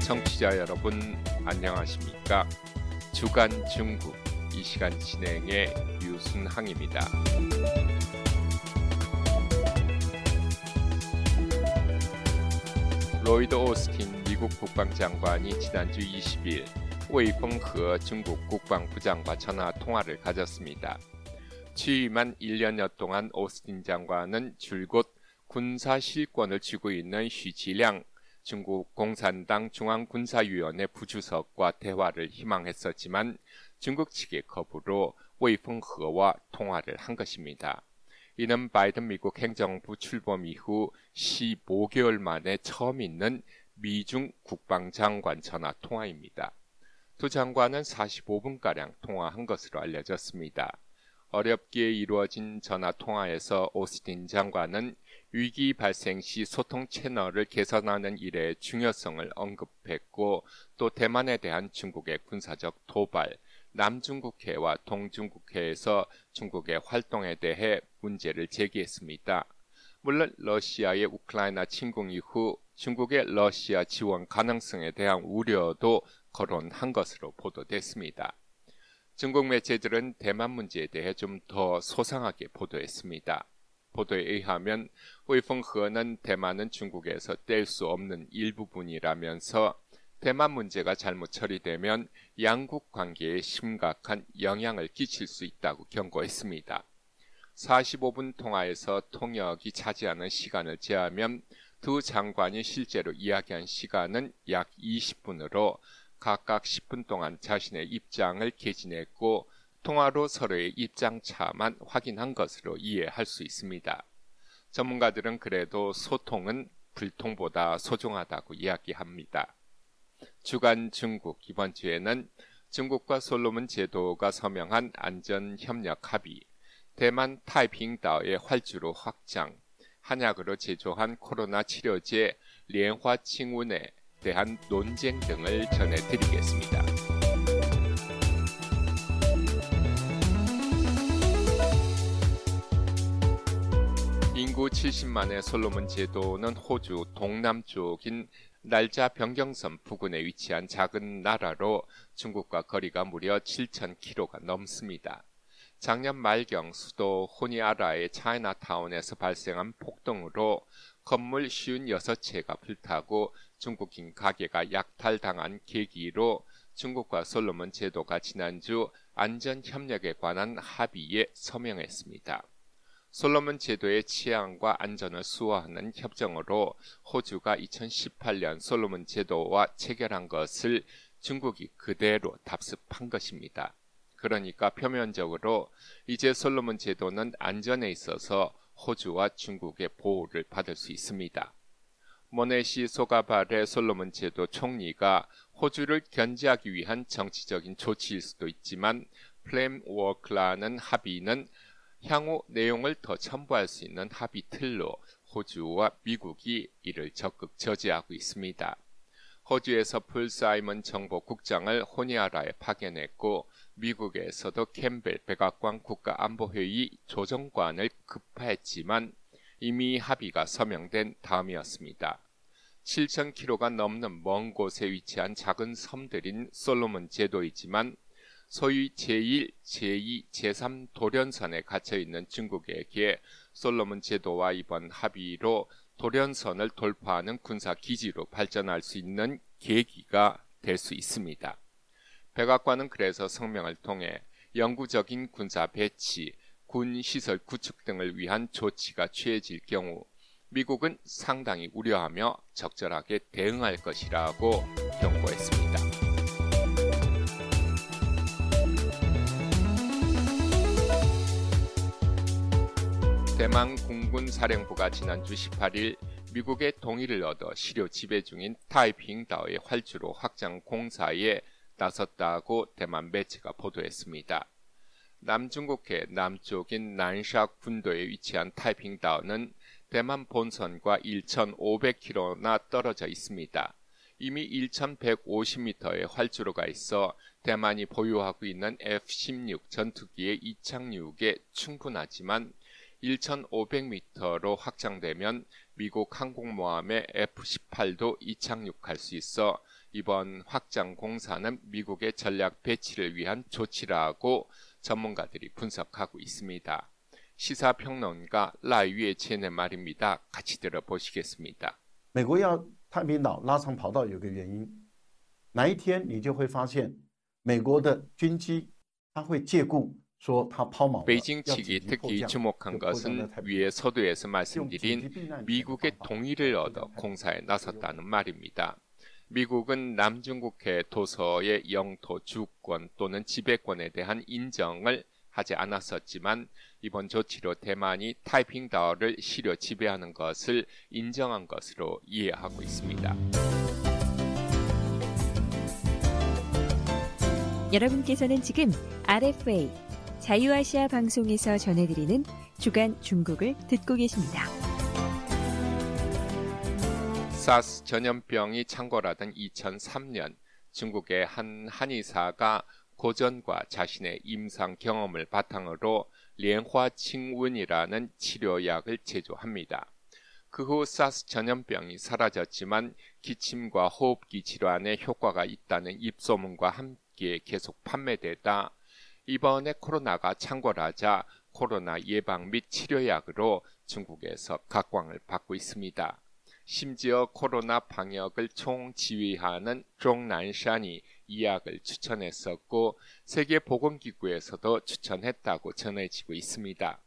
청취자 여러분 안녕하십니까? 주간 중국 이 시간 진행의 유순항입니다. 로이드 오스틴 미국 국방장관이 지난주 20일 웨이펑허 중국 국방부장과 전화 통화를 가졌습니다. 취임한 1년여 동안 오스틴 장관은 줄곧 군사 실권을 쥐고 있는 쉬지량 중국 공산당 중앙군사위원회 부주석과 대화를 희망했었지만 중국 측의 거부로 웨이펑허와 통화를 한 것입니다. 이는 바이든 미국 행정부 출범 이후 15개월 만에 처음 있는 미중 국방장관 전화 통화입니다. 두 장관은 45분가량 통화한 것으로 알려졌습니다. 어렵게 이루어진 전화 통화에서 오스틴 장관은 위기 발생 시 소통 채널을 개선하는 일의 중요성을 언급했고 또 대만에 대한 중국의 군사적 도발, 남중국해와 동중국해에서 중국의 활동에 대해 문제를 제기했습니다. 물론 러시아의 우크라이나 침공 이후 중국의 러시아 지원 가능성에 대한 우려도 거론한 것으로 보도됐습니다. 중국 매체들은 대만 문제에 대해 좀 더 소상하게 보도했습니다. 보도에 의하면 웨이펑허는 대만은 중국에서 뗄 수 없는 일부분이라면서 대만 문제가 잘못 처리되면 양국 관계에 심각한 영향을 끼칠 수 있다고 경고했습니다. 45분 통화에서 통역이 차지하는 시간을 제하면 두 장관이 실제로 이야기한 시간은 약 20분으로 각각 10분 동안 자신의 입장을 개진했고 통화로 서로의 입장 차만 확인한 것으로 이해할 수 있습니다. 전문가들은 그래도 소통은 불통보다 소중하다고 이야기합니다. 주간 중국 이번 주에는 중국과 솔로몬 제도가 서명한 안전협력 합의, 대만 타이핑다오의 활주로 확장, 한약으로 제조한 코로나 치료제 리엔화 칭운의 대한 논쟁 등을 전해드리겠습니다. 인구 70만의 솔로몬 제도는 호주 동남쪽인 날짜 변경선 부근에 위치한 작은 나라로 중국과 거리가 무려 7,000km가 넘습니다. 작년 말경 수도 호니아라의 차이나타운에서 발생한 폭동으로 건물 56채가 불타고 중국인 가게가 약탈당한 계기로 중국과 솔로몬 제도가 지난주 안전협력에 관한 합의에 서명했습니다. 솔로몬 제도의 치안과 안전을 수호하는 협정으로 호주가 2018년 솔로몬 제도와 체결한 것을 중국이 그대로 답습한 것입니다. 그러니까 표면적으로 이제 솔로몬 제도는 안전에 있어서 호주와 중국의 보호를 받을 수 있습니다. 모네시 소가발의 솔로몬 제도 총리가 호주를 견제하기 위한 정치적인 조치일 수도 있지만 플레임 워크라는 합의는 향후 내용을 더 첨부할 수 있는 합의 틀로 호주와 미국이 이를 적극 저지하고 있습니다. 호주에서 폴 사이먼 정보국장을 호니아라에 파견했고 미국에서도 캠벨 백악관 국가안보회의 조정관을 급파했지만 이미 합의가 서명된 다음이었습니다. 7,000km가 넘는 먼 곳에 위치한 작은 섬들인 솔로몬 제도이지만 소위 제1, 제2, 제3 도련선에 갇혀 있는 중국에게 솔로몬 제도와의 이번 합의로 도련선을 돌파하는 군사 기지로 발전할 수 있는 계기가 될 수 있습니다. 백악관은 그래서 성명을 통해 영구적인 군사 배치, 군 시설 구축 등을 위한 조치가 취해질 경우 미국은 상당히 우려하며 적절하게 대응할 것이라고 경고했습니다. 대만 공군 사령부가 지난주 18일 미국의 동의를 얻어 시료 지배 중인 타이핑다오의 활주로 확장 공사에 나섰다고 대만 매체가 보도했습니다. 남중국해 남쪽인 난샤 군도에 위치한 타이핑다오는 대만 본선과 1,500km나 떨어져 있습니다. 이미 1,150m의 활주로가 있어 대만이 보유하고 있는 F-16 전투기의 이착륙에 충분하지만 1,500m로 확장되면 미국 항공모함의 F-18도 이착륙할 수 있어 이번 확장 공사는 미국의 전략 배치를 위한 조치라고 전문가들이 분석하고 있습니다. 시사평론가 라위의 제네 말입니다. 같이 들어보시겠습니다. 美国要太平岛拉长跑道有个原因，哪一天你就会发现美国的军机它会借故 베이징 측이 특히 주목한 것은 위에 서두에서 말씀드린 미국의 동의를 얻어 공사에 나섰다는 말입니다. 미국은 남중국해 도서의 영토 주권 또는 지배권에 대한 인정을 하지 않았었지만 이번 조치로 대만이 타이핑다워를 시려 지배하는 것을 인정한 것으로 이해하고 있습니다. 여러분께서는 지금 RFA 자유아시아 방송에서 전해드리는 주간 중국을 듣고 계십니다. 사스 전염병이 창궐하던 2003년 중국의 한 한의사가 고전과 자신의 임상 경험을 바탕으로 렌화칭운이라는 치료약을 제조합니다. 그 후 사스 전염병이 사라졌지만 기침과 호흡기 질환에 효과가 있다는 입소문과 함께 계속 판매되다 이번에 코로나가 창궐하자 코로나 예방 및 치료약으로 중국에서 각광을 받고 있습니다. 심지어 코로나 방역을 총지휘하는 종난산이 이 약을 추천했었고 세계보건기구에서도 추천했다고 전해지고 있습니다.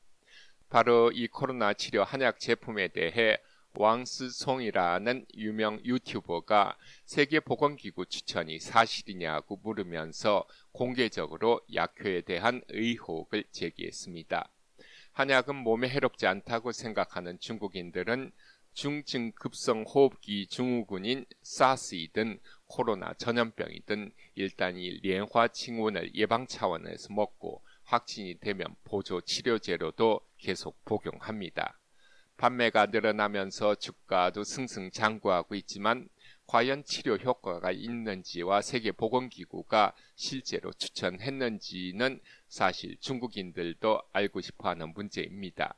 바로 이 코로나 치료 한약 제품에 대해 왕스송이라는 유명 유튜버가 세계보건기구 추천이 사실이냐고 물으면서 공개적으로 약효에 대한 의혹을 제기했습니다. 한약은 몸에 해롭지 않다고 생각하는 중국인들은 중증 급성 호흡기 증후군인 사스이든 코로나 전염병이든 일단 이 莲화 칭운을 예방 차원에서 먹고 확진이 되면 보조 치료제로도 계속 복용합니다. 판매가 늘어나면서 주가도 승승장구하고 있지만 과연 치료 효과가 있는지와 세계보건기구가 실제로 추천했는지는 사실 중국인들도 알고 싶어 하는 문제입니다.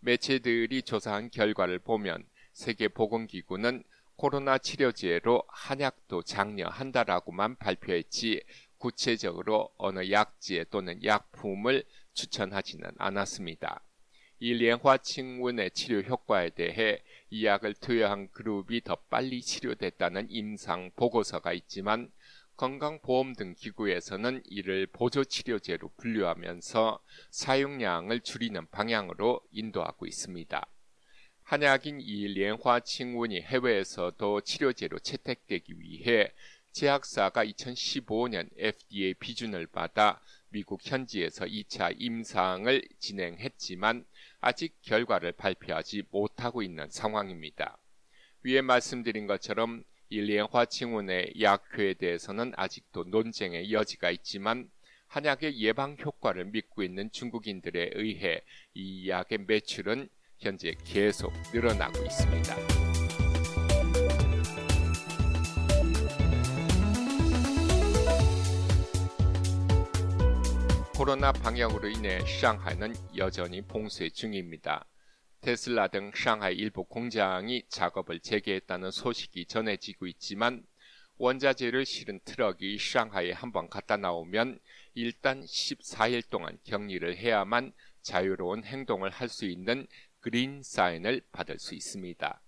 매체들이 조사한 결과를 보면 세계보건기구는 코로나 치료제로 한약도 장려한다라고만 발표했지 구체적으로 어느 약제 또는 약품을 추천하지는 않았습니다. 이 련화칭문의 치료 효과에 대해 이 약을 투여한 그룹이 더 빨리 치료됐다는 임상 보고서가 있지만 건강보험 등 기구에서는 이를 보조치료제로 분류하면서 사용량을 줄이는 방향으로 인도하고 있습니다. 한약인 이 련화 칭운이 해외에서도 치료제로 채택되기 위해 제약사가 2015년 FDA 비준을 받아 미국 현지에서 2차 임상을 진행했지만 아직 결과를 발표하지 못하고 있는 상황입니다. 위에 말씀드린 것처럼 이莲花칭운의 약효에 대해서는 아직도 논쟁의 여지가 있지만 한약의 예방 효과를 믿고 있는 중국인들에 의해 이 약의 매출은 현재 계속 늘어나고 있습니다. 코로나 방역으로 인해 상하이는 여전히 봉쇄 중입니다. 테슬라 등 상하이 일부 공장이 작업을 재개했다는 소식이 전해지고 있지만 원자재를 실은 트럭이 상하이에 한 번 갔다 나오면 일단 14일 동안 격리를 해야만 자유로운 행동을 할 수 있는 green sign을 받을 수 있습니다.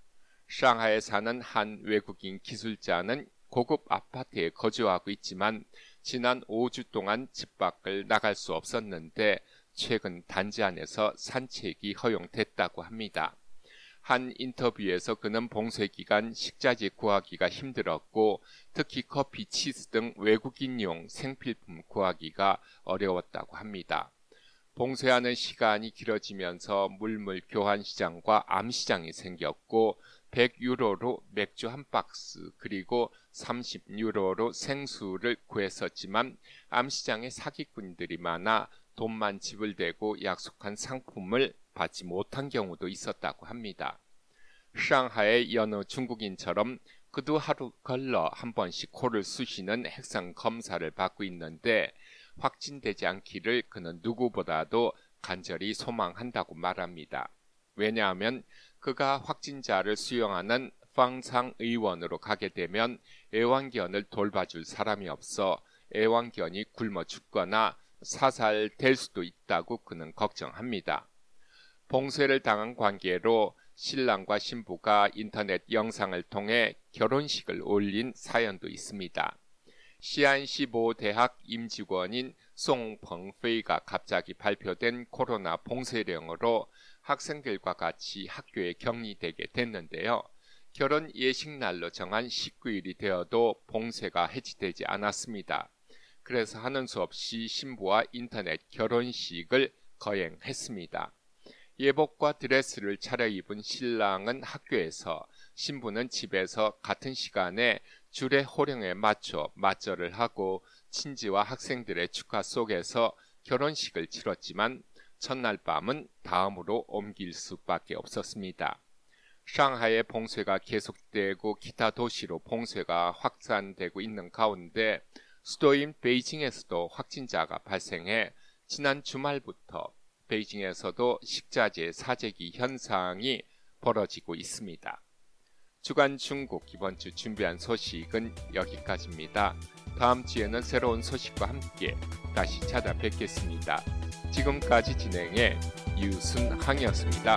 상하이에 사는 한 외국인 기술자는 고급 아파트에 거주하고 있지만 지난 5주 동안 집 밖을 나갈 수 없었는데 최근 단지 안에서 산책이 허용됐다고 합니다. 한 인터뷰에서 그는 봉쇄 기간 식자재 구하기가 힘들었고 특히 커피, 치즈 등 외국인용 생필품 구하기가 어려웠다고 합니다. 봉쇄하는 시간이 길어지면서 물물 교환 시장과 암 시장이 생겼고 100유로로 맥주 한 박스 그리고 30유로로 생수를 구했었지만 암시장에 사기꾼들이 많아 돈만 지불되고 약속한 상품을 받지 못한 경우도 있었다고 합니다. 상하의 여느 중국인처럼 그도 하루 걸러 한 번씩 코를 쑤시는 핵상 검사를 받고 있는데 확진되지 않기를 그는 누구보다도 간절히 소망한다고 말합니다. 왜냐하면 그가 확진자를 수용하는 방상 의원으로 가게 되면 애완견을 돌봐줄 사람이 없어 애완견이 굶어 죽거나 사살될 수도 있다고 그는 걱정합니다. 봉쇄를 당한 관계로 신랑과 신부가 인터넷 영상을 통해 결혼식을 올린 사연도 있습니다. 시안시 모 대학 임직원인 송펑페이가 갑자기 발표된 코로나 봉쇄령으로 학생들과 같이 학교에 격리되게 됐는데요. 결혼 예식날로 정한 19일이 되어도 봉쇄가 해지되지 않았습니다. 그래서 하는 수 없이 신부와 인터넷 결혼식을 거행했습니다. 예복과 드레스를 차려입은 신랑은 학교에서 신부는 집에서 같은 시간에 줄의 호령에 맞춰 맞절을 하고 친지와 학생들의 축하 속에서 결혼식을 치렀지만 첫날 밤은 다음으로 옮길 수밖에 없었습니다. 상하이의 봉쇄가 계속되고 기타 도시로 봉쇄가 확산되고 있는 가운데 수도인 베이징에서도 확진자가 발생해 지난 주말부터 베이징에서도 식자재 사재기 현상이 벌어지고 있습니다. 주간 중국 이번 주 준비한 소식은 여기까지입니다. 다음 주에는 새로운 소식과 함께 다시 찾아뵙겠습니다. 지금까지 진행해 유순항이었습니다.